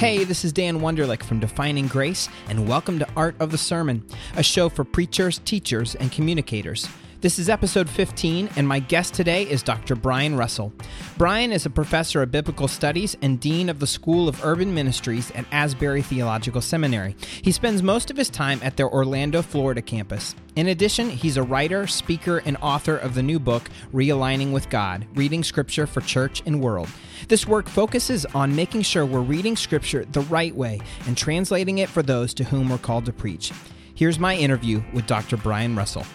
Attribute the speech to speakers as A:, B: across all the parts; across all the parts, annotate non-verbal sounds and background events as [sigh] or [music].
A: Hey, this is Dan Wunderlich from Defining Grace, and welcome to Art of the Sermon, a show for preachers, teachers, and communicators. This is episode 15, and my guest today is Dr. Brian Russell. Brian is a professor of biblical studies and dean of the School of Urban Ministries at Asbury Theological Seminary. He spends most of his time at their Orlando, Florida campus. In addition, he's a writer, speaker, and author of the new book, Realigning with God Reading Scripture for Church and World. This work focuses on making sure we're reading Scripture the right way and translating it for those to whom we're called to preach. Here's my interview with Dr. Brian Russell.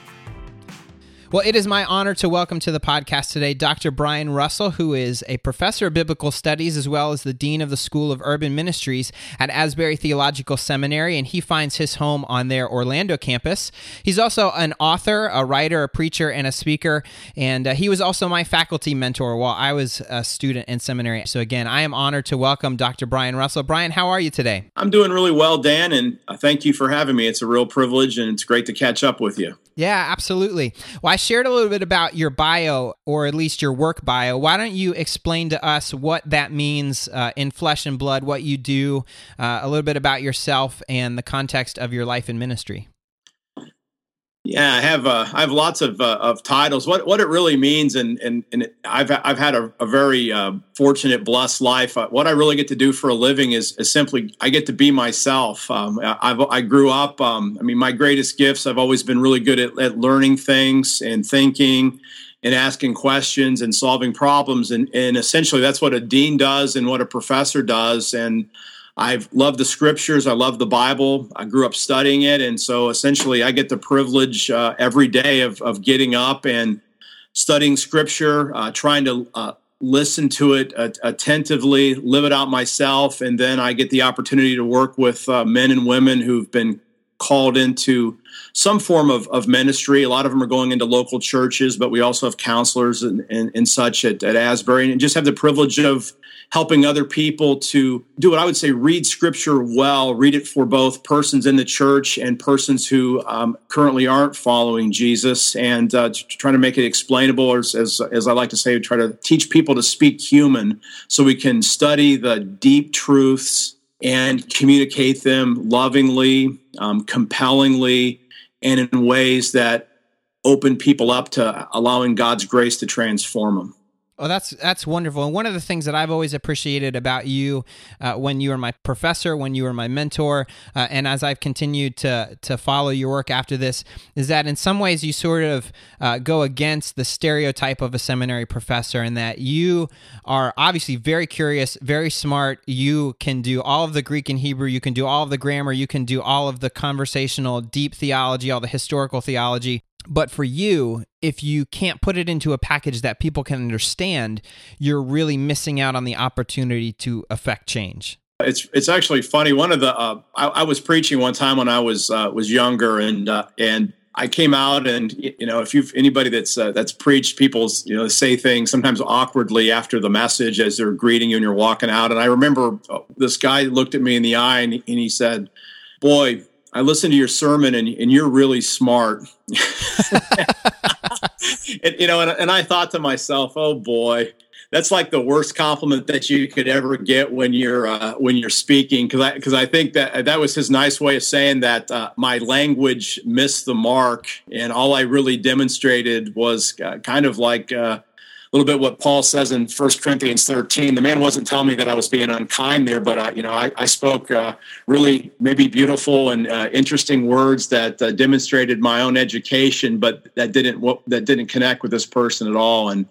A: Well, it is my honor to welcome to the podcast today Dr. Brian Russell, who is a professor of biblical studies as well as the dean of the School of Urban Ministries at Asbury Theological Seminary, and he finds his home on their Orlando campus. He's also an author, a writer, a preacher, and a speaker, and uh, he was also my faculty mentor while I was a student in seminary. So, again, I am honored to welcome Dr. Brian Russell. Brian, how are you today?
B: I'm doing really well, Dan, and thank you for having me. It's a real privilege, and it's great to catch up with you.
A: Yeah, absolutely. Well, I shared a little bit about your bio, or at least your work bio. Why don't you explain to us what that means uh, in flesh and blood, what you do, uh, a little bit about yourself, and the context of your life and ministry?
B: Yeah, I have uh, I have lots of uh, of titles. What what it really means, and and, and I've I've had a, a very uh, fortunate, blessed life. Uh, what I really get to do for a living is, is simply I get to be myself. Um, I've I grew up. Um, I mean, my greatest gifts. I've always been really good at, at learning things and thinking and asking questions and solving problems, and and essentially that's what a dean does and what a professor does, and I've loved the scriptures. I love the Bible. I grew up studying it. And so essentially, I get the privilege uh, every day of, of getting up and studying scripture, uh, trying to uh, listen to it attentively, live it out myself. And then I get the opportunity to work with uh, men and women who've been called into some form of, of ministry. A lot of them are going into local churches, but we also have counselors and, and, and such at, at Asbury and just have the privilege of helping other people to do what I would say read scripture well, read it for both persons in the church and persons who um, currently aren't following Jesus, and uh, trying to make it explainable, as, as, as I like to say, try to teach people to speak human so we can study the deep truths and communicate them lovingly, um, compellingly, and in ways that open people up to allowing God's grace to transform them.
A: Oh, that's that's wonderful. And one of the things that I've always appreciated about you, uh, when you were my professor, when you were my mentor, uh, and as I've continued to to follow your work after this, is that in some ways you sort of uh, go against the stereotype of a seminary professor, and that you are obviously very curious, very smart. You can do all of the Greek and Hebrew, you can do all of the grammar, you can do all of the conversational, deep theology, all the historical theology. But for you, if you can't put it into a package that people can understand, you're really missing out on the opportunity to affect change.
B: It's it's actually funny. One of the uh, I, I, was preaching one time when I was uh, was younger, and uh, and I came out, and you know, if you've anybody that's uh, that's preached, people you know say things sometimes awkwardly after the message as they're greeting you and you're walking out. And I remember uh, this guy looked at me in the eye and, and he said, "Boy, I listened to your sermon and, and you're really smart. [laughs] and, you know, and, and I thought to myself, oh boy, that's like the worst compliment that you could ever get when you're uh, when you're speaking because I because I think that that was his nice way of saying that uh, my language missed the mark and all I really demonstrated was uh, kind of like uh, little bit what Paul says in 1 Corinthians 13. The man wasn't telling me that I was being unkind there, but uh, you know, I, I spoke uh, really maybe beautiful and uh, interesting words that uh, demonstrated my own education, but that didn't that didn't connect with this person at all. And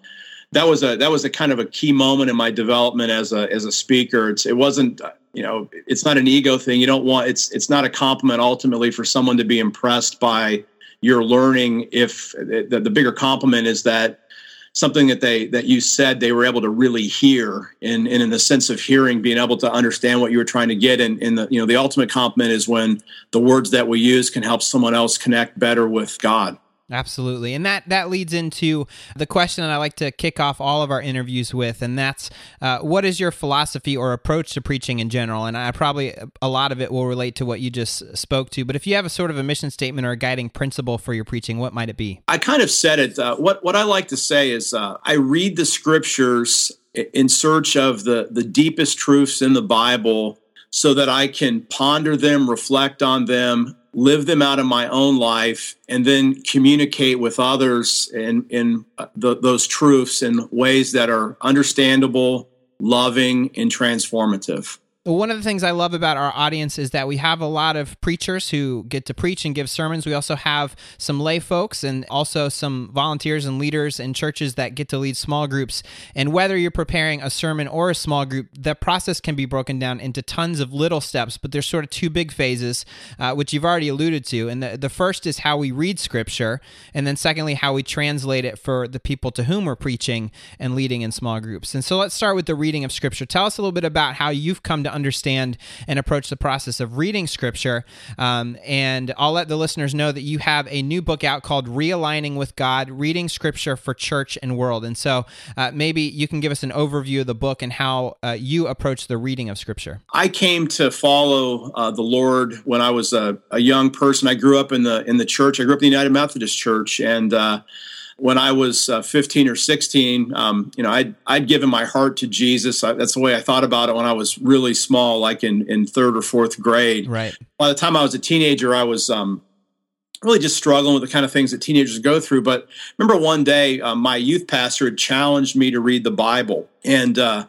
B: that was a that was a kind of a key moment in my development as a as a speaker. It's, it wasn't you know it's not an ego thing. You don't want it's it's not a compliment ultimately for someone to be impressed by your learning. If the, the bigger compliment is that something that they that you said they were able to really hear and, and in the sense of hearing being able to understand what you were trying to get. And, and the you know the ultimate compliment is when the words that we use can help someone else connect better with god
A: Absolutely. And that, that leads into the question that I like to kick off all of our interviews with, and that's uh, what is your philosophy or approach to preaching in general? And I probably, a lot of it will relate to what you just spoke to, but if you have a sort of a mission statement or a guiding principle for your preaching, what might it be?
B: I kind of said it. Uh, what, what I like to say is uh, I read the scriptures in search of the, the deepest truths in the Bible so that I can ponder them, reflect on them, live them out in my own life, and then communicate with others in, in uh, the, those truths in ways that are understandable, loving, and transformative.
A: One of the things I love about our audience is that we have a lot of preachers who get to preach and give sermons. We also have some lay folks and also some volunteers and leaders in churches that get to lead small groups. And whether you're preparing a sermon or a small group, the process can be broken down into tons of little steps, but there's sort of two big phases, uh, which you've already alluded to. And the, the first is how we read scripture, and then secondly, how we translate it for the people to whom we're preaching and leading in small groups. And so let's start with the reading of scripture. Tell us a little bit about how you've come to understand and approach the process of reading scripture. Um, and I'll let the listeners know that you have a new book out called Realigning with God Reading Scripture for Church and World. And so uh, maybe you can give us an overview of the book and how uh, you approach the reading of scripture.
B: I came to follow uh, the Lord when I was a, a, young person. I grew up in the in the church. I grew up in the United Methodist Church, and uh, when I was uh, 15 or 16, um, you know, I'd, I'd given my heart to Jesus. I, that's the way I thought about it when I was really small, like in, in third or fourth grade.
A: Right.
B: By the time I was a teenager, I was um, really just struggling with the kind of things that teenagers go through. But remember one day, uh, my youth pastor had challenged me to read the Bible. And, uh,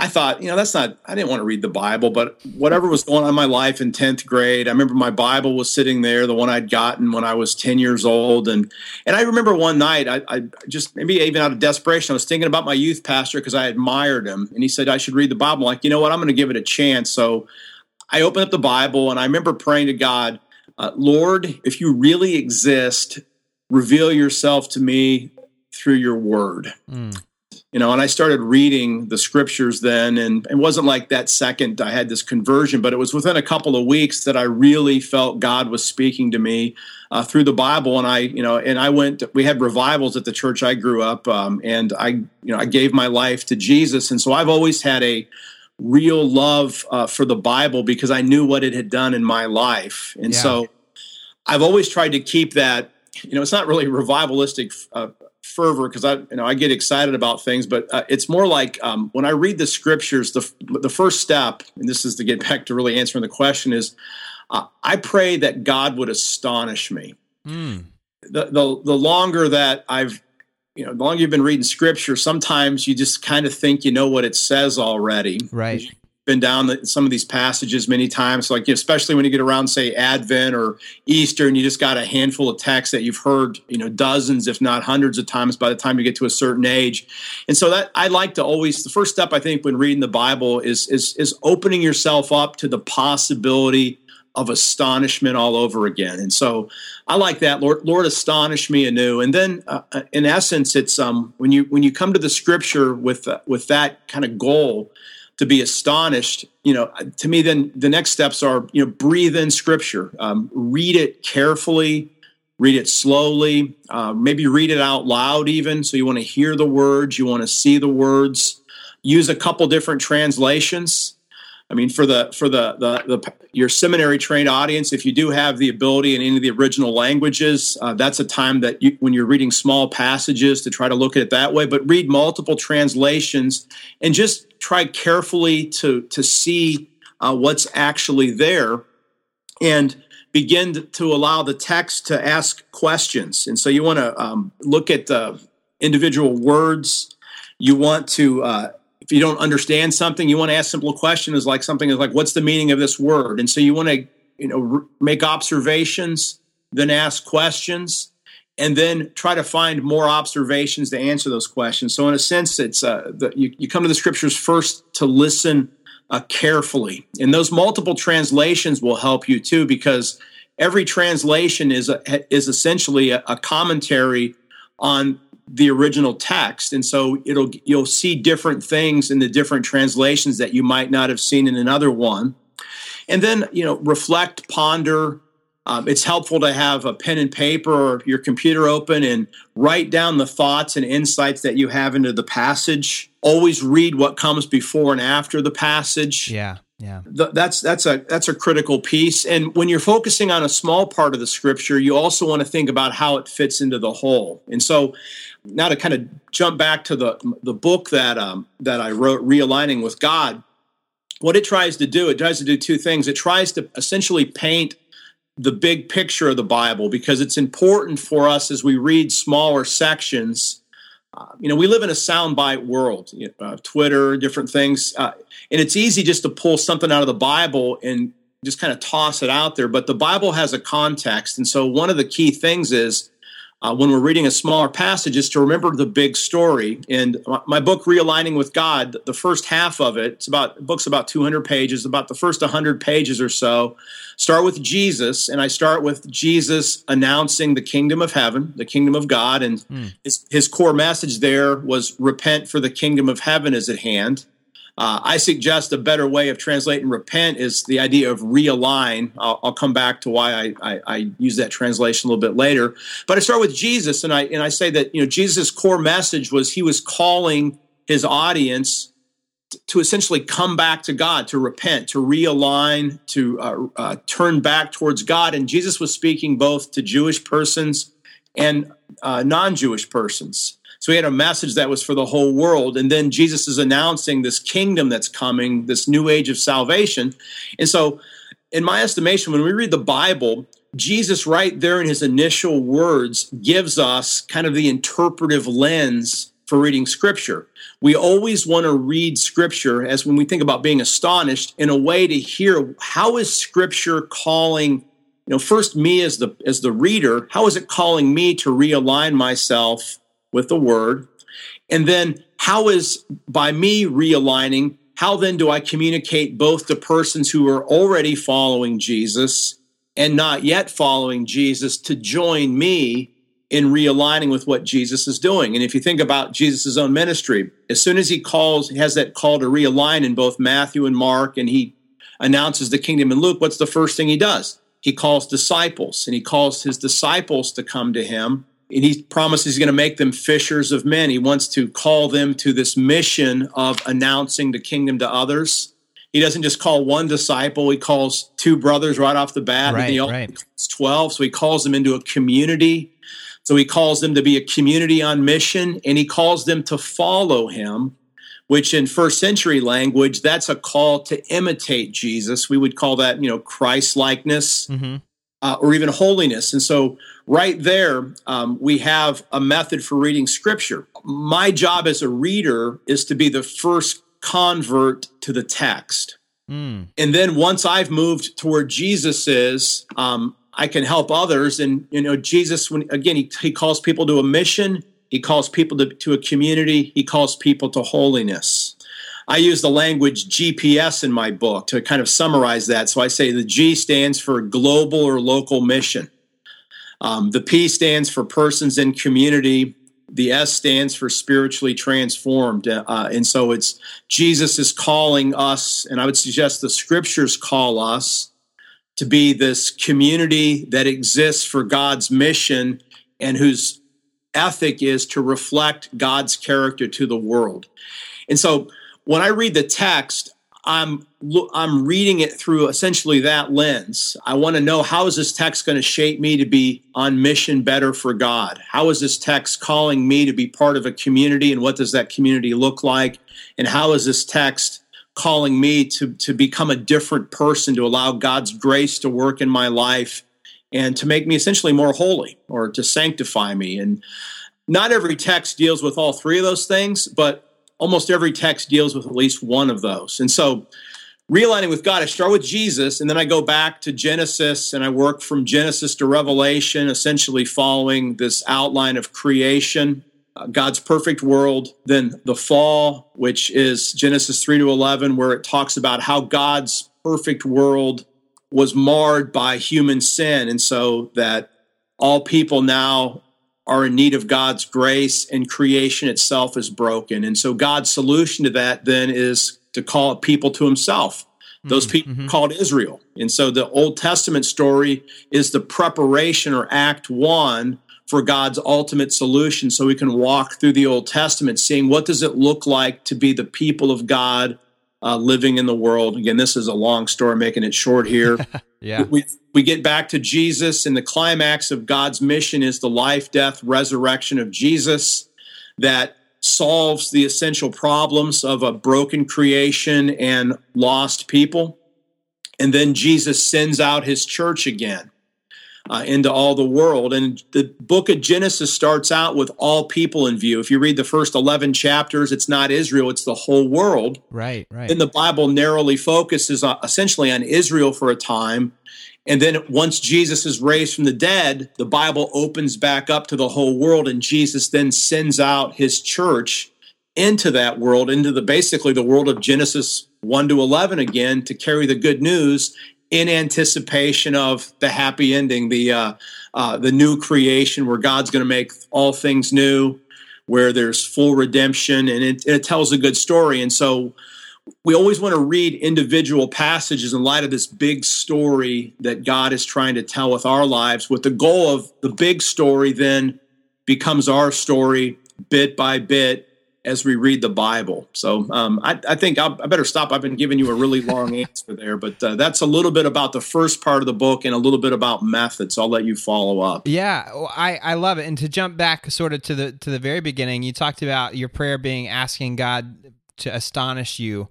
B: I thought, you know, that's not, I didn't want to read the Bible, but whatever was going on in my life in 10th grade, I remember my Bible was sitting there, the one I'd gotten when I was 10 years old. And, and I remember one night, I, I just, maybe even out of desperation, I was thinking about my youth pastor because I admired him. And he said, I should read the Bible. I'm like, you know what? I'm going to give it a chance. So I opened up the Bible and I remember praying to God, uh, Lord, if you really exist, reveal yourself to me through your word. Mm you know and i started reading the scriptures then and it wasn't like that second i had this conversion but it was within a couple of weeks that i really felt god was speaking to me uh, through the bible and i you know and i went we had revivals at the church i grew up um, and i you know i gave my life to jesus and so i've always had a real love uh, for the bible because i knew what it had done in my life and yeah. so i've always tried to keep that you know it's not really revivalistic uh, fervor because I you know I get excited about things, but uh, it's more like um, when I read the scriptures. The the first step, and this is to get back to really answering the question, is uh, I pray that God would astonish me. Mm. The, the the longer that I've you know, the longer you've been reading scripture, sometimes you just kind of think you know what it says already.
A: Right
B: been down the, some of these passages many times, like especially when you get around, say, Advent or Easter, and you just got a handful of texts that you've heard, you know, dozens, if not hundreds of times by the time you get to a certain age. And so that I like to always the first step I think when reading the Bible is is is opening yourself up to the possibility of astonishment all over again. And so I like that. Lord, Lord, astonish me anew. And then, uh, in essence, it's um when you when you come to the Scripture with uh, with that kind of goal to be astonished you know to me then the next steps are you know breathe in scripture um, read it carefully read it slowly uh, maybe read it out loud even. So you want to hear the words you want to see the words. Use a couple different translations I mean, for the for the, the, the your seminary trained audience, if you do have the ability in any of the original languages, uh, that's a time that you, when you're reading small passages to try to look at it that way. But read multiple translations and just try carefully to to see uh, what's actually there, and begin to allow the text to ask questions. And so you want to um, look at the individual words. You want to uh, if you don't understand something, you want to ask simple questions like something is like, what's the meaning of this word? And so you want to, you know, make observations, then ask questions, and then try to find more observations to answer those questions. So in a sense, it's uh, the, you, you come to the scriptures first to listen uh, carefully, and those multiple translations will help you too because every translation is a, is essentially a, a commentary on the original text. And so it'll you'll see different things in the different translations that you might not have seen in another one. And then you know reflect ponder. Um, it's helpful to have a pen and paper or your computer open and write down the thoughts and insights that you have into the passage. Always read what comes before and after the passage.
A: Yeah yeah.
B: That's that's a that's a critical piece. And when you're focusing on a small part of the scripture you also want to think about how it fits into the whole. And so now to kind of jump back to the the book that um, that I wrote, realigning with God. what it tries to do, it tries to do two things. It tries to essentially paint the big picture of the Bible because it's important for us as we read smaller sections. Uh, you know, we live in a soundbite world, uh, Twitter, different things, uh, and it's easy just to pull something out of the Bible and just kind of toss it out there. But the Bible has a context, and so one of the key things is uh, when we're reading a smaller passage is to remember the big story. And my book, Realigning with God, the first half of it, it's about book's about 200 pages. About the first 100 pages or so, start with Jesus, and I start with Jesus announcing the kingdom of heaven, the kingdom of God, and mm. his, his core message there was repent for the kingdom of heaven is at hand. Uh, I suggest a better way of translating repent is the idea of realign. I'll, I'll come back to why I, I, I, use that translation a little bit later. But I start with Jesus, and I and I say that you know Jesus' core message was he was calling his audience to essentially come back to God, to repent, to realign, to uh, uh, turn back towards God. And Jesus was speaking both to Jewish persons and uh, non-Jewish persons. So he had a message that was for the whole world. And then Jesus is announcing this kingdom that's coming, this new age of salvation. And so, in my estimation, when we read the Bible, Jesus, right there in his initial words, gives us kind of the interpretive lens for reading scripture. We always want to read scripture as when we think about being astonished in a way to hear how is scripture calling you know first me as the as the reader how is it calling me to realign myself with the word. And then how is by me realigning, how then do I communicate both to persons who are already following Jesus and not yet following Jesus to join me in realigning with what Jesus is doing. And if you think about Jesus' own ministry, as soon as he calls, he has that call to realign in both Matthew and Mark, and he announces the kingdom in Luke, what's the first thing he does? He calls disciples and he calls his disciples to come to him and he promises he's going to make them fishers of men. He wants to call them to this mission of announcing the kingdom to others. He doesn't just call one disciple, he calls two brothers right off the bat.
A: Right,
B: and he
A: right.
B: calls 12. So he calls them into a community. So he calls them to be a community on mission and he calls them to follow him, which in first century language, that's a call to imitate Jesus. We would call that, you know, Christ likeness. Mm-hmm uh, or even holiness. And so, right there, um, we have a method for reading scripture. My job as a reader is to be the first convert to the text. Mm. And then once I've moved to where Jesus is, um, I can help others. And, you know, Jesus, when again, he, he calls people to a mission, he calls people to, to a community, he calls people to holiness. I use the language GPS in my book to kind of summarize that. So I say the G stands for global or local mission. Um, the P stands for persons in community. The S stands for spiritually transformed. Uh, and so it's Jesus is calling us, and I would suggest the scriptures call us to be this community that exists for God's mission and whose ethic is to reflect God's character to the world. And so when I read the text, I'm I'm reading it through essentially that lens. I want to know how is this text going to shape me to be on mission better for God? How is this text calling me to be part of a community and what does that community look like? And how is this text calling me to to become a different person to allow God's grace to work in my life and to make me essentially more holy or to sanctify me and not every text deals with all three of those things, but almost every text deals with at least one of those. And so, realigning with God, I start with Jesus, and then I go back to Genesis and I work from Genesis to Revelation, essentially following this outline of creation, uh, God's perfect world, then the fall, which is Genesis 3 to 11, where it talks about how God's perfect world was marred by human sin. And so that all people now are in need of God's grace and creation itself is broken. And so God's solution to that then is to call people to himself. Those mm-hmm. people mm-hmm. called Israel. And so the Old Testament story is the preparation or act one for God's ultimate solution so we can walk through the Old Testament seeing what does it look like to be the people of God uh, living in the world. Again, this is a long story, making it short here. [laughs]
A: yeah.
B: We, we get back to Jesus, and the climax of God's mission is the life, death, resurrection of Jesus. That solves the essential problems of a broken creation and lost people. And then Jesus sends out his church again uh, into all the world. And the book of Genesis starts out with all people in view. If you read the first 11 chapters, it's not Israel, it's the whole world.
A: Right, right.
B: Then the Bible narrowly focuses on, essentially on Israel for a time. And then once Jesus is raised from the dead, the Bible opens back up to the whole world, and Jesus then sends out his church into that world, into the basically the world of Genesis 1 to 11 again to carry the good news in anticipation of the happy ending, the uh, uh, the new creation where God's going to make all things new, where there's full redemption, and it, it tells a good story. And so, we always want to read individual passages in light of this big story that God is trying to tell with our lives, with the goal of the big story then becomes our story bit by bit as we read the Bible. So um, I, I, think I'll, i better stop. I've been giving you a really long [laughs] answer there, but uh, that's a little bit about the first part of the book and a little bit about methods. I'll let you follow up.
A: Yeah, I, I love it. And to jump back sort of to the to the very beginning, you talked about your prayer being asking God to astonish you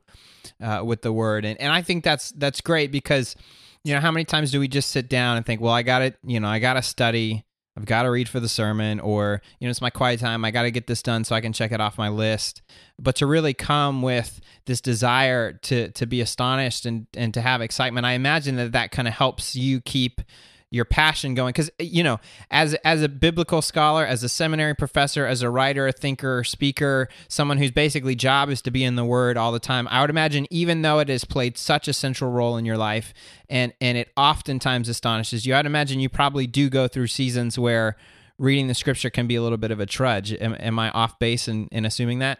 A: uh, with the word, and and I think that's that's great because you know how many times do we just sit down and think, well, I got it, you know, I got to study I've got to read for the sermon, or, you know, it's my quiet time. I got to get this done so I can check it off my list. But to really come with this desire to, to be astonished and, and to have excitement, I imagine that that kind of helps you keep your passion going because eh, you know as as a biblical scholar as a seminary professor as a writer a thinker speaker someone whose basically job is to be in the word all the time i would imagine even though it has played such a central role in your life and and it oftentimes astonishes you i'd imagine you probably do go through seasons where reading the scripture can be a little bit of a trudge. Am, am i off base in, in assuming that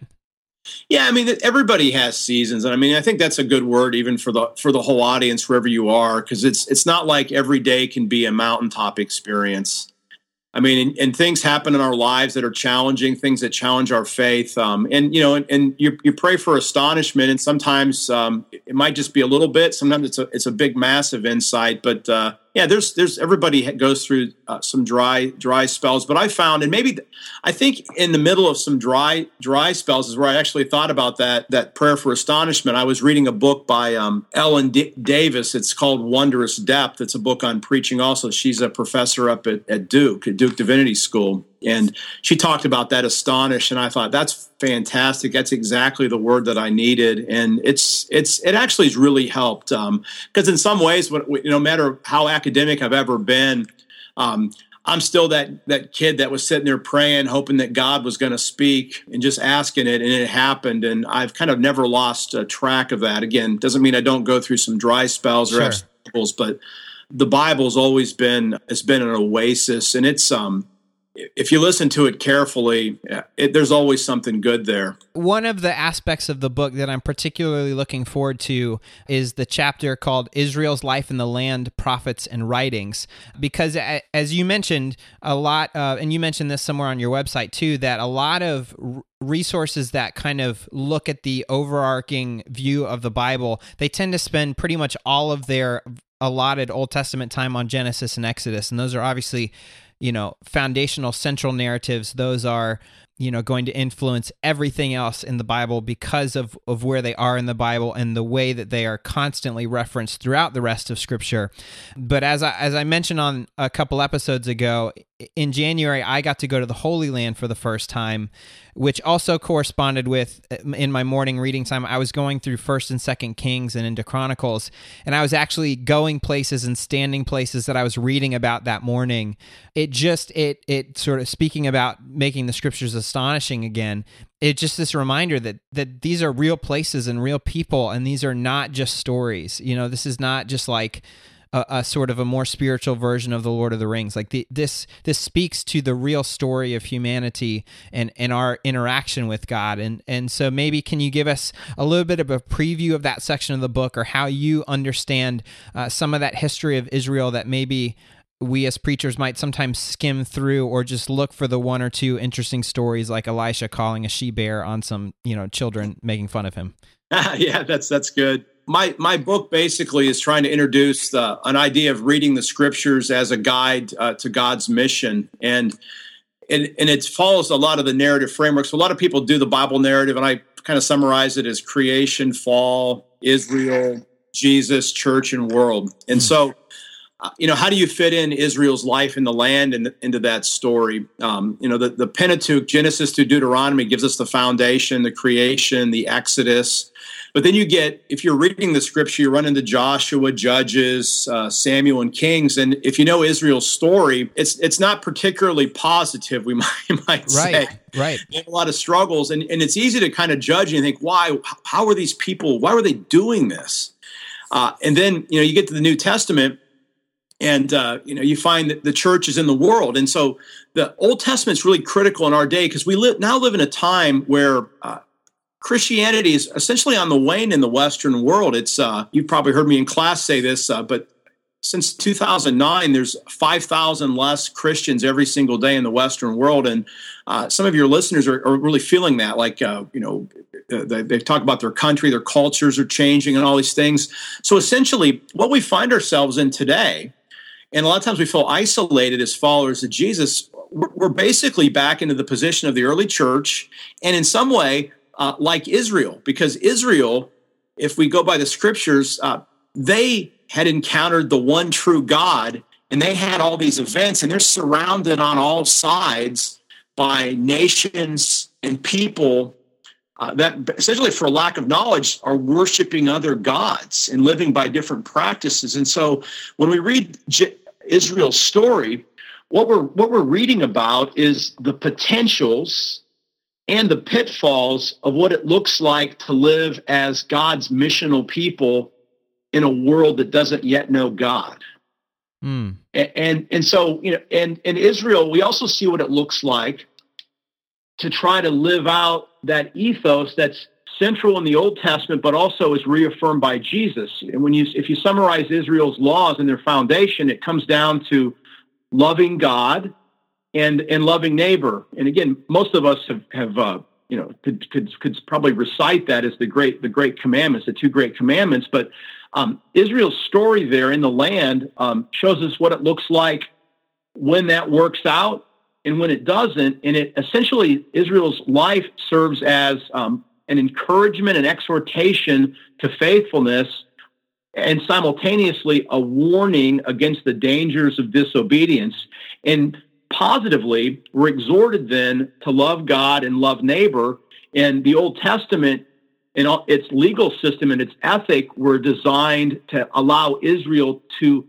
B: yeah, I mean everybody has seasons, and I mean I think that's a good word even for the for the whole audience wherever you are, because it's it's not like every day can be a mountaintop experience. I mean, and, and, things happen in our lives that are challenging, things that challenge our faith, um, and you know, and, and, you you pray for astonishment, and sometimes um, it might just be a little bit, sometimes it's a it's a big massive insight, but uh, yeah, there's there's everybody goes through uh, some dry dry spells, but I found and maybe I think in the middle of some dry dry spells is where I actually thought about that that prayer for astonishment. I was reading a book by um, Ellen D- Davis. It's called Wondrous Depth. It's a book on preaching. Also, she's a professor up at, at Duke at Duke Divinity School, and she talked about that astonish, and I thought that's fantastic. That's exactly the word that I needed, and it's it's it actually has really helped because um, in some ways, no matter how academic I've ever been. Um, I'm still that that kid that was sitting there praying, hoping that God was going to speak, and just asking it, and it happened. And I've kind of never lost track of that. Again, doesn't mean I don't go through some dry spells or sure. struggles, but the Bible's always been it's been an oasis, and it's um if you listen to it carefully, it, there's always something good there.
A: One of the aspects of the book that I'm particularly looking forward to is the chapter called Israel's Life in the Land, Prophets and Writings. Because, as you mentioned, a lot, uh, and you mentioned this somewhere on your website too, that a lot of resources that kind of look at the overarching view of the Bible, they tend to spend pretty much all of their allotted Old Testament time on Genesis and Exodus. And those are obviously you know, foundational central narratives, those are, you know, going to influence everything else in the Bible because of, of where they are in the Bible and the way that they are constantly referenced throughout the rest of Scripture. But as I, as I mentioned on a couple episodes ago, in January, I got to go to the Holy Land for the first time, which also corresponded with uh, in my morning reading time. I was going through First and Second Kings and into Chronicles, and I was actually going places and standing places that I was reading about that morning. It just it it sort of speaking about making the scriptures astonishing again. It's just this reminder that that these are real places and real people, and these are not just stories. You know, this is not just like a, a, sort of a more spiritual version of the Lord of the Rings. Like the, this this speaks to the real story of humanity and and our interaction with God. And and so maybe can you give us a little bit of a preview of that section of the book or how you understand uh, some of that history of Israel that maybe we as preachers might sometimes skim through or just look for the one or two interesting stories like Elisha calling a she bear on some, you know, children making fun of him. [laughs]
B: yeah, that's that's good my my book basically is trying to introduce the, an idea of reading the scriptures as a guide uh, to God's mission, and and, and it follows a lot of the narrative framework. So a lot of people do the Bible narrative, and I kind of summarize it as creation, fall, Israel, Jesus, church, and world. And so, uh, you know, how do you fit in Israel's life in the land and into that story? Um, you know, the, the Pentateuch, Genesis to Deuteronomy, gives us the foundation, the creation, the Exodus. But then you get, if you're reading the scripture, you run into Joshua, Judges, uh, Samuel, and Kings. And if you know Israel's story, it's it's not particularly positive, we [laughs] might, might
A: right,
B: say.
A: Right.
B: A lot of struggles. And, and it's easy to kind of judge and think, why? How are these people, why were they doing this? Uh, and then, you know, you get to the New Testament and uh, you know you find that the church is in the world and so the old testament is really critical in our day because we live now live in a time where uh, Christianity is essentially on the wane in the Western world. It's uh, you've probably heard me in class say this, uh, but since 2009, there's 5,000 less Christians every single day in the Western world, and uh, some of your listeners are, are really feeling that. Like uh, you know, they, they talk about their country, their cultures are changing, and all these things. So essentially, what we find ourselves in today, and a lot of times we feel isolated as followers of Jesus. We're basically back into the position of the early church, and in some way, uh, like Israel, because Israel, if we go by the scriptures, uh, they had encountered the one true God and they had all these events and they're surrounded on all sides by nations and people uh, that essentially for lack of knowledge are worshiping other gods and living by different practices and so when we read J- israel's story what we're what we're reading about is the potentials and the pitfalls of what it looks like to live as God's missional people in a world that doesn't yet know God. Mm. And, and, and so, you know, and in Israel, we also see what it looks like to try to live out that ethos that's central in the Old Testament, but also is reaffirmed by Jesus. And when you, if you summarize Israel's laws and their foundation, it comes down to loving God and and loving neighbor. And again, most of us have have uh, you know could, could could probably recite that as the great the great commandments, the two great commandments. But um, Israel's story there in the land um, shows us what it looks like when that works out and when it doesn't. And it essentially Israel's life serves as um, an encouragement and exhortation to faithfulness and simultaneously a warning against the dangers of disobedience. And positively, we're exhorted then to love God and love neighbor. And the Old Testament and its legal system and its ethic were designed to allow Israel to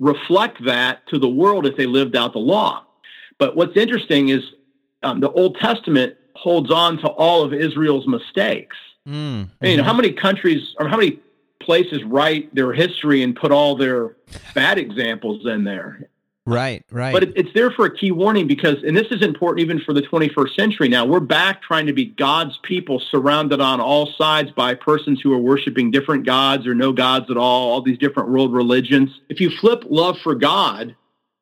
B: reflect that to the world if they lived out the law. But what's interesting is um, the Old Testament holds on to all of Israel's mistakes. Mm, mm-hmm. you know, how many countries or how many places write their history and put all their bad examples in there?
A: Right, right.
B: But it, it's there for a key warning because, and this is important even for the 21st century now, we're back trying to be God's people surrounded on all sides by persons who are worshiping different gods or no gods at all, all these different world religions. If you flip love for God,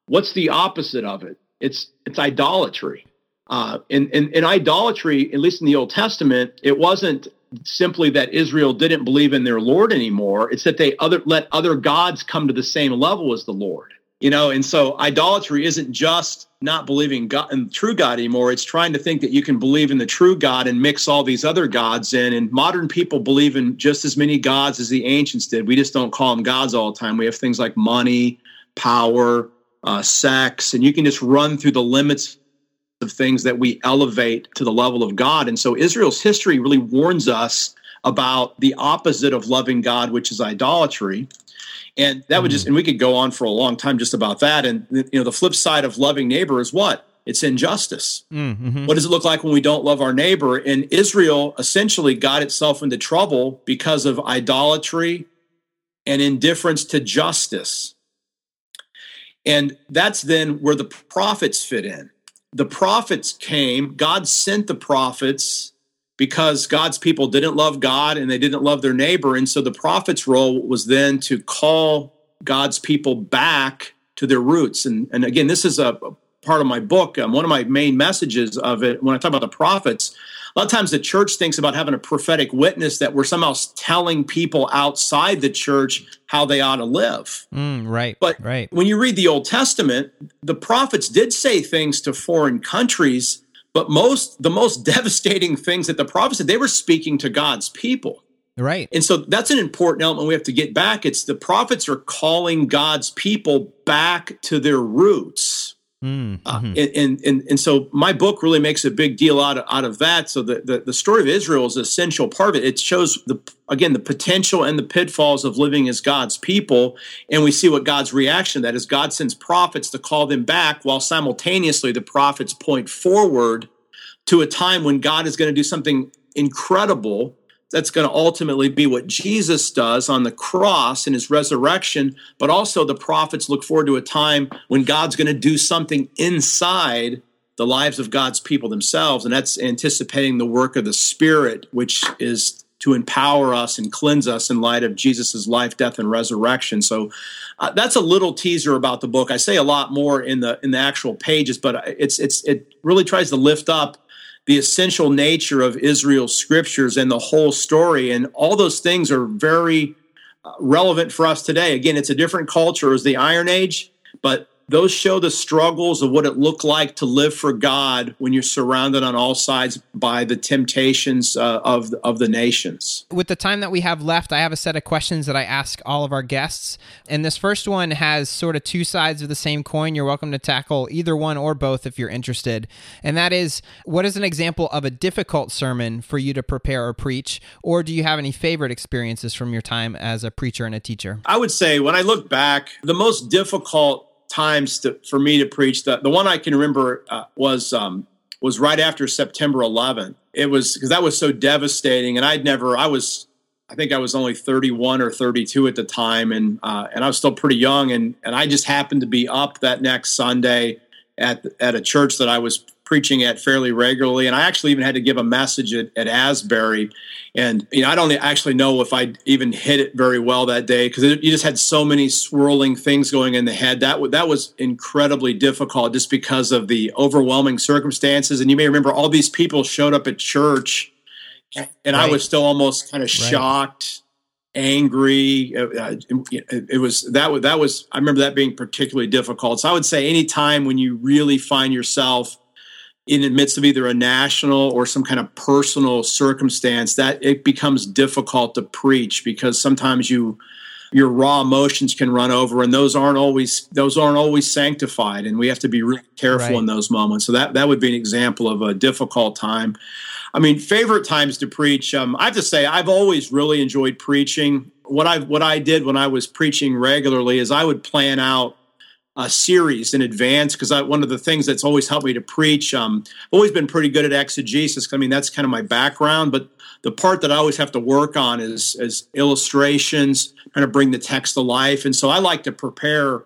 B: what's the opposite of it? It's, it's idolatry. Uh, in, in, in idolatry, at least in the Old Testament, it wasn't simply that Israel didn't believe in their Lord anymore. It's that they other, let other gods come to the same level as the Lord you know? And so idolatry isn't just not believing god and true god anymore. It's trying to think that you can believe in the true god and mix all these other gods in. And modern people believe in just as many gods as the ancients did. We just don't call them gods all the time. We have things like money power uh, sex and you can just run through the limits of things that we elevate to the level of god and so israel's history really warns us about the opposite of loving god which is idolatry and that would just, mm. and we could go on for a long time just about that. And, you know, the flip side of loving neighbor is what? It's injustice. Mm-hmm. What does it look like when we don't love our neighbor? And Israel essentially got itself into trouble because of idolatry and indifference to justice. And that's then where the prophets fit in. The prophets came, God sent the prophets because God's people didn't love God and they didn't love their neighbor. And so the prophet's role was then to call God's people back to their roots. And, and again, this is a, part of my book. Um, one of my main messages of it, when I talk about the prophets, a lot of times the church thinks about having a prophetic witness that we're somehow telling people outside the church how they ought to live.
A: Mm, right.
B: But
A: right.
B: when you read the Old Testament, the prophets did say things to foreign countries, but most the most [laughs] devastating things that the prophets said, they were speaking to God's people.
A: Right.
B: And so that's an important element we have to get back. It's the prophets are calling God's people back to their roots. Mm-hmm. uh, and, and, and so my book really makes a big deal out of, out of that. So the, the, the story of Israel is an essential part of it. It shows the again the potential and the pitfalls of living as God's people, and we see what God's reaction to that is. God sends prophets to call them back, while simultaneously the prophets point forward to a time when God is going to do something incredible that's going to ultimately be what Jesus does on the cross in his resurrection, but also the prophets look forward to a time when God's going to do something inside the lives of God's people themselves. And that's anticipating the work of the Spirit, which is to empower us and cleanse us in light of Jesus' life, death, and resurrection. So uh, that's a little teaser about the book. I say a lot more in the in the actual pages, but it's it's it really tries to lift up the essential nature of Israel's scriptures and the whole story. And all those things are very uh, relevant for us today. Again, it's a different culture as the Iron Age, but those show the struggles of what it looked like to live for God when you're surrounded on all sides by the temptations uh, of of the nations.
A: With the time that we have left, I have a set of questions that I ask all of our guests, and this first one has sort of two sides of the same coin. You're welcome to tackle either one or both if you're interested. And that is, what is an example of a difficult sermon for you to prepare or preach, or do you have any favorite experiences from your time as a preacher and a teacher?
B: I would say when I look back, the most difficult times to, for me to preach. The, the one I can remember uh, was um, was right after September 11th. It was because that was so devastating, and I'd never. I was, I think I was only 31 or 32 at the time, and uh, and I was still pretty young, and and I just happened to be up that next Sunday at at a church that I was preaching at fairly regularly. And I actually even had to give a message at, at Asbury. And, you know, I don't actually know if I even hit it very well that day because you just had so many swirling things going in the head. That, that was incredibly difficult just because of the overwhelming circumstances. And you may remember all these people showed up at church and right. I was still almost kind of right. shocked angry. Uh, it, it, was that was that was I remember that being particularly difficult. So I would say any time when you really find yourself in the midst of either a national or some kind of personal circumstance that it becomes difficult to preach because sometimes you your raw emotions can run over and those aren't always those aren't always sanctified and we have to be really careful right. in those moments. So that that would be an example of a difficult time. I mean favorite times to preach um, i have to say i've always really enjoyed preaching. What i what i did when i was preaching regularly is i would plan out uh, series in advance because one of the things that's always helped me to preach. Um, I've always been pretty good at exegesis. I mean, that's kind of my background, but the part that I always have to work on is, is illustrations, kind of bring the text to life. And so I like to prepare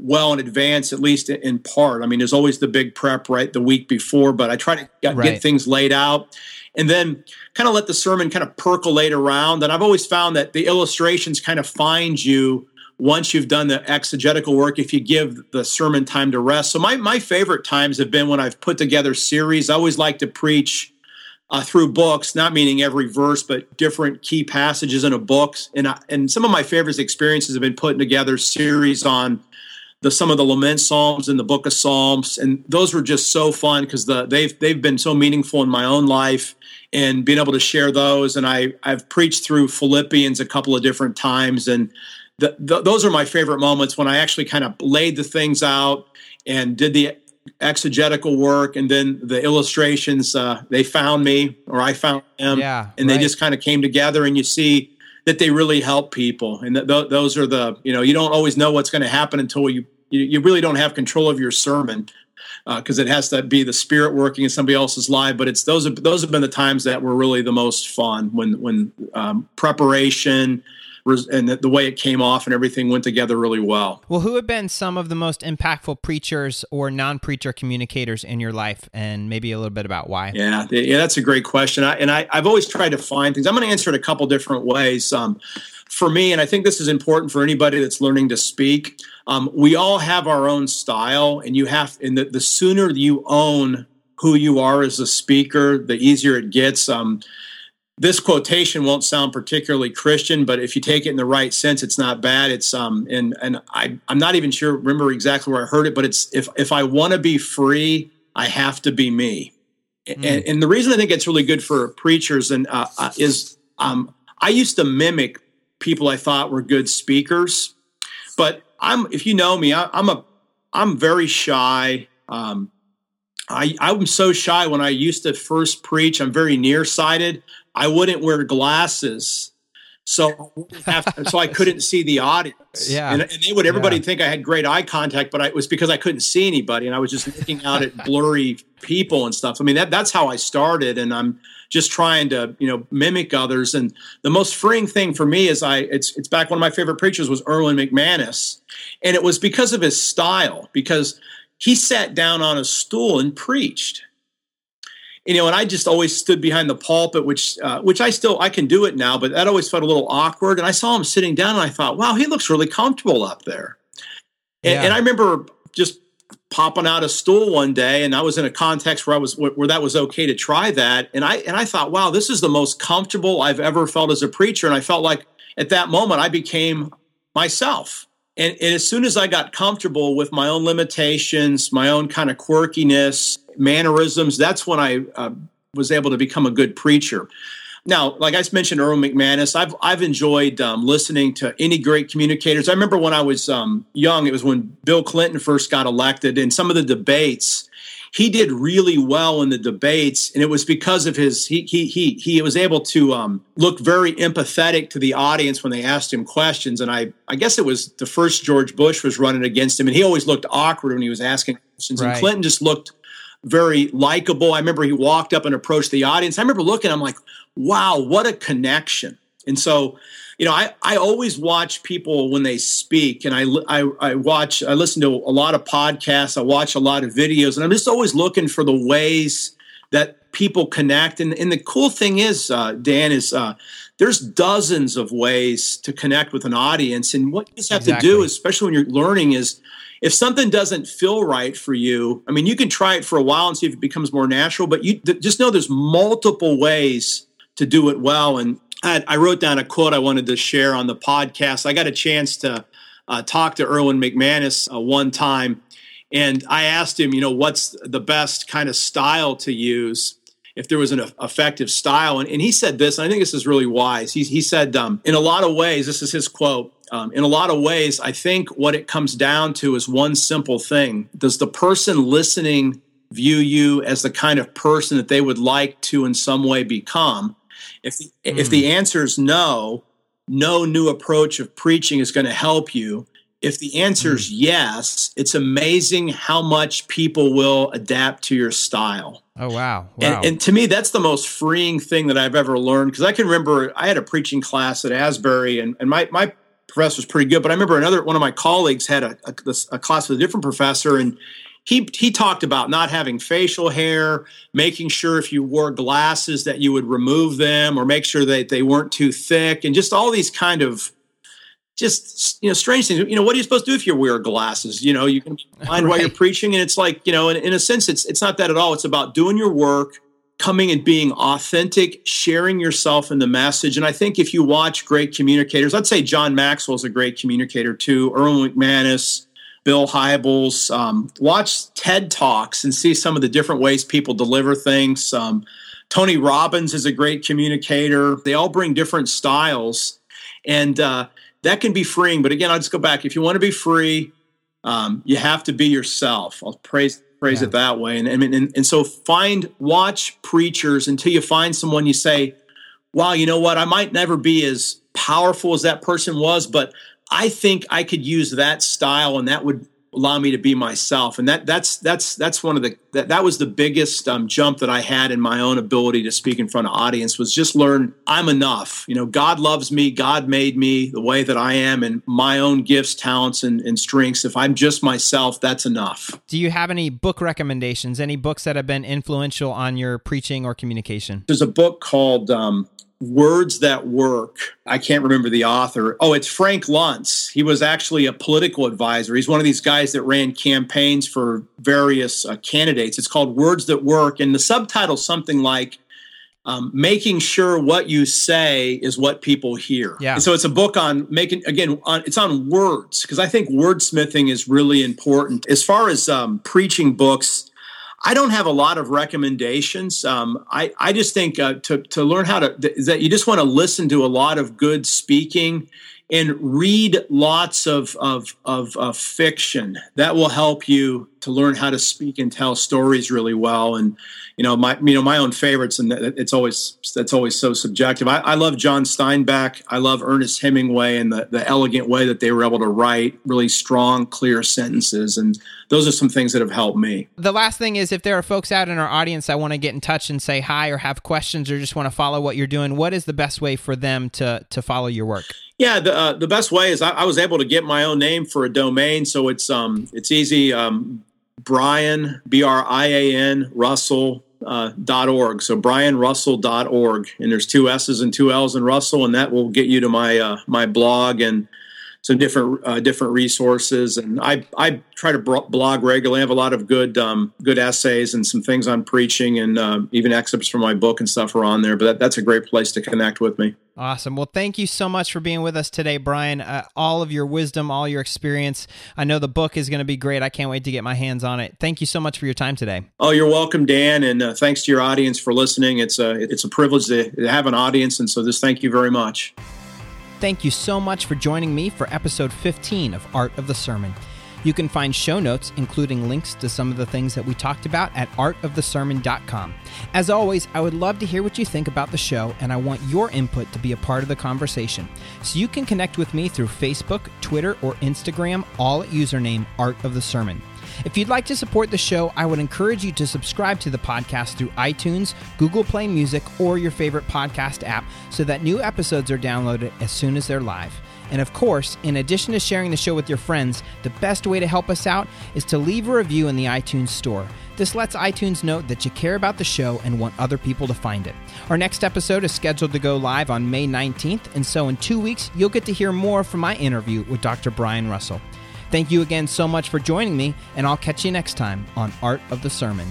B: well in advance, at least in part. I mean, there's always the big prep right the week before, but I try to get, right. get things laid out and then kind of let the sermon kind of percolate around. And I've always found that the illustrations kind of find you once you've done the exegetical work if you give the sermon time to rest. So my, my favorite times have been when i've put together series. I always like to preach uh, through books not meaning every verse but different key passages in a book. And, I, and some of my favorite experiences have been putting together series on the some of the lament psalms in the book of psalms. And those were just so fun because the they've they've been so meaningful in my own life and being able to share those. And i i've preached through philippians a couple of different times. And the, the, those are my favorite moments when I actually kind of laid the things out and did the exegetical work and then the illustrations uh, they found me or i found them yeah, and right. they just kind of came together and you see that they really help people and th- th- those are the you know you don't always know what's going to happen until you, you, you really don't have control of your sermon because uh, it has to be the spirit working in somebody else's life but it's those have, those have been the times that were really the most fun when when um, preparation and the way it came off and everything went together really well.
A: Well, who have been some of the most impactful preachers or non-preacher communicators in your life, and maybe a little bit about why?
B: Yeah, yeah, that's a great question. I, and I, have always tried to find things. I'm going to answer it a couple different ways. Um, for me, and I think this is important for anybody that's learning to speak. Um, we all have our own style, and you have, and the, the sooner you own who you are as a speaker, the easier it gets. Um, this quotation won't sound particularly Christian, but if you take it in the right sense, it's not bad. It's um and and I I'm not even sure remember exactly where I heard it, but it's if if I want to be free, I have to be me. Mm. And, and, the reason I think it's really good for preachers and uh, uh, is um I used to mimic people I thought were good speakers, but I'm if you know me, I, I'm a I'm very shy. Um, I I'm so shy when I used to first preach. I'm very nearsighted. I wouldn't wear glasses. So, to, so I [laughs] couldn't see the audience.
A: Yeah,
B: and, and they would everybody yeah. think I had great eye contact, but I, it was because I couldn't see anybody, and I was just looking out at blurry people and stuff. I mean, that that's how I started, and I'm just trying to you know mimic others. And the most freeing thing for me is I it's it's back one of my favorite preachers was Erwin McManus, and it was because of his style because he sat down on a stool and preached you know, and I just always stood behind the pulpit, which uh, which I still I can do it now, but that always felt a little awkward. And I saw him sitting down, and I thought, wow, he looks really comfortable up there. And, yeah. and I remember just popping out a stool one day, and I was in a context where I was where that was okay to try that, and I and I thought, wow, this is the most comfortable I've ever felt as a preacher, and I felt like at that moment I became myself. And, and, as soon as I got comfortable with my own limitations, my own kind of quirkiness, mannerisms, that's when I uh, was able to become a good preacher. Now, like I mentioned, Erwin McManus, I've I've enjoyed um, listening to any great communicators. I remember when I was um, young, it was when Bill Clinton first got elected, and some of the debates he did really well in the debates, and it was because of his he he he he was able to um, look very empathetic to the audience when they asked him questions. And I I guess it was the first George Bush was running against him, and he always looked awkward when he was asking questions. Right. And Clinton just looked very likable. I remember he walked up and approached the audience. I remember looking, I'm like, wow, what a connection. And so you know, I, I always watch people when they speak, and I, I, I watch, I listen to a lot of podcasts, I watch a lot of videos, and I'm just always looking for the ways that people connect. And, and the cool thing is, uh, Dan, is uh, there's dozens of ways to connect with an audience. And what you just have exactly. to do, especially when you're learning, is if something doesn't feel right for you, I mean, you can try it for a while and see if it becomes more natural, but you th- just know there's multiple ways to do it well. And I, I, wrote down a quote I wanted to share on the podcast. I got a chance to uh, talk to Erwin McManus uh, one time, and I asked him, you know, what's the best kind of style to use if there was an effective style. And, and he said this, and I think this is really wise. He, he said, um, in a lot of ways, this is his quote. Um, in a lot of ways, I think what it comes down to is one simple thing. Does the person listening view you as the kind of person that they would like to in some way become? If the, mm. if the hmm. answer is no, no new approach of preaching is going to help you. If the answer is mm. yes, it's amazing how much people will adapt to your style.
A: Oh wow! wow.
B: And, and to me, that's the most freeing thing that I've ever learned because I can remember I had a preaching class at Asbury, and, and my my was pretty good. But I remember another one of my colleagues had a, a, a class with a different professor, and he he talked about not having facial hair, making sure if you wore glasses that you would remove them or make sure that they weren't too thick, and just all these kind of just you know strange things. You know, what are you supposed to do if you wear glasses? You know, you can [laughs] find right. while you're preaching, and it's like you know, in, in a sense, it's it's not that at all. It's about doing your work, coming and being authentic, sharing yourself in the message. And I think if you watch great communicators, I'd say John Maxwell is a great communicator too. Erwin McManus, Bill Hybels. Um, watch TED Talks and see some of the different ways people deliver things. Um, Tony Robbins is a great communicator. They all bring different styles, and uh, that can be freeing. But again, I'll just go back. If you want to be free, um, you have to be yourself. I'll praise praise yeah. it that way. And, and and and so find watch preachers until you find someone you say, "Wow, you know what? I might never be as powerful as that person was, but I think I could use that style and that would allow me to be myself. And that that's that's that's one of the that, that was the biggest um, jump that I had in my own ability to speak in front of audience was just learn I'm enough. You know, God loves me, God made me the way that I am and my own gifts, talents and, and strengths. If I'm just myself, that's enough.
A: Do you have any book recommendations? Any books that have been influential on your preaching or communication?
B: There's a book called um, Words That Work. I can't remember the author. Oh, it's Frank Luntz. He was actually a political advisor. He's one of these guys that ran campaigns for various uh, candidates. It's called Words That Work. And the subtitle something like um, making sure what you say is what people hear.
A: Yeah.
B: And so it's a book on making again. On, it's on words because I think wordsmithing is really important. As far as um, preaching books, I don't have a lot of recommendations. Um, I I just think uh, to to learn how to that you just want to listen to a lot of good speaking and read lots of, of, of, of, fiction. That will help you to learn how to speak and tell stories really well. And you know my you know my own favorites, and it's always that's always so subjective. I, I love John Steinbeck. I love Ernest Hemingway and the the elegant way that they were able to write really strong, clear sentences. And those are some things that have helped me.
A: The last thing is if there are folks out in our audience that want to get in touch and say hi or have questions or just want to follow what you're doing, what is the best way for them to to follow your work?
B: Yeah, the uh, the best way is I, I, was able to get my own name for a domain, so it's um it's easy. Um, Brian B R I A N Russell uh, dot org. So brianrussell.org. And there's two S's and two L's in Russell, and that will get you to my uh, my blog and some different uh, different resources. And I I try to blog regularly. I have a lot of good um, good essays and some things on preaching, and uh, even excerpts from my book and stuff are on there. But that, that's a great place to connect with me.
A: Awesome. Well, thank you so much for being with us today, Brian. Uh, all of your wisdom, all your experience. I know the book is going to be great. I can't wait to get my hands on it. Thank you so much for your time today.
B: Oh, you're welcome, Dan, and uh, thanks to your audience for listening. It's a it's a privilege to have an audience, and so just thank you very much.
A: Thank you so much for joining me for episode 15 of Art of the Sermon. You can find show notes, including links to some of the things that we talked about at artofthesermon.com. As always, I would love to hear what you think about the show, and I want your input to be a part of the conversation. So you can connect with me through Facebook, Twitter, or Instagram, all at username Art of the Sermon. If you'd like to support the show, I would encourage you to subscribe to the podcast through iTunes, Google Play Music, or your favorite podcast app so that new episodes are downloaded as soon as they're live. And of course, in addition to sharing the show with your friends, the best way to help us out is to leave a review in the iTunes store. This lets iTunes know that you care about the show and want other people to find it. Our next episode is scheduled to go live on May 19th, and so in two weeks, you'll get to hear more from my interview with Dr. Brian Russell. Thank you again so much for joining me, and I'll catch you next time on Art of the Sermon.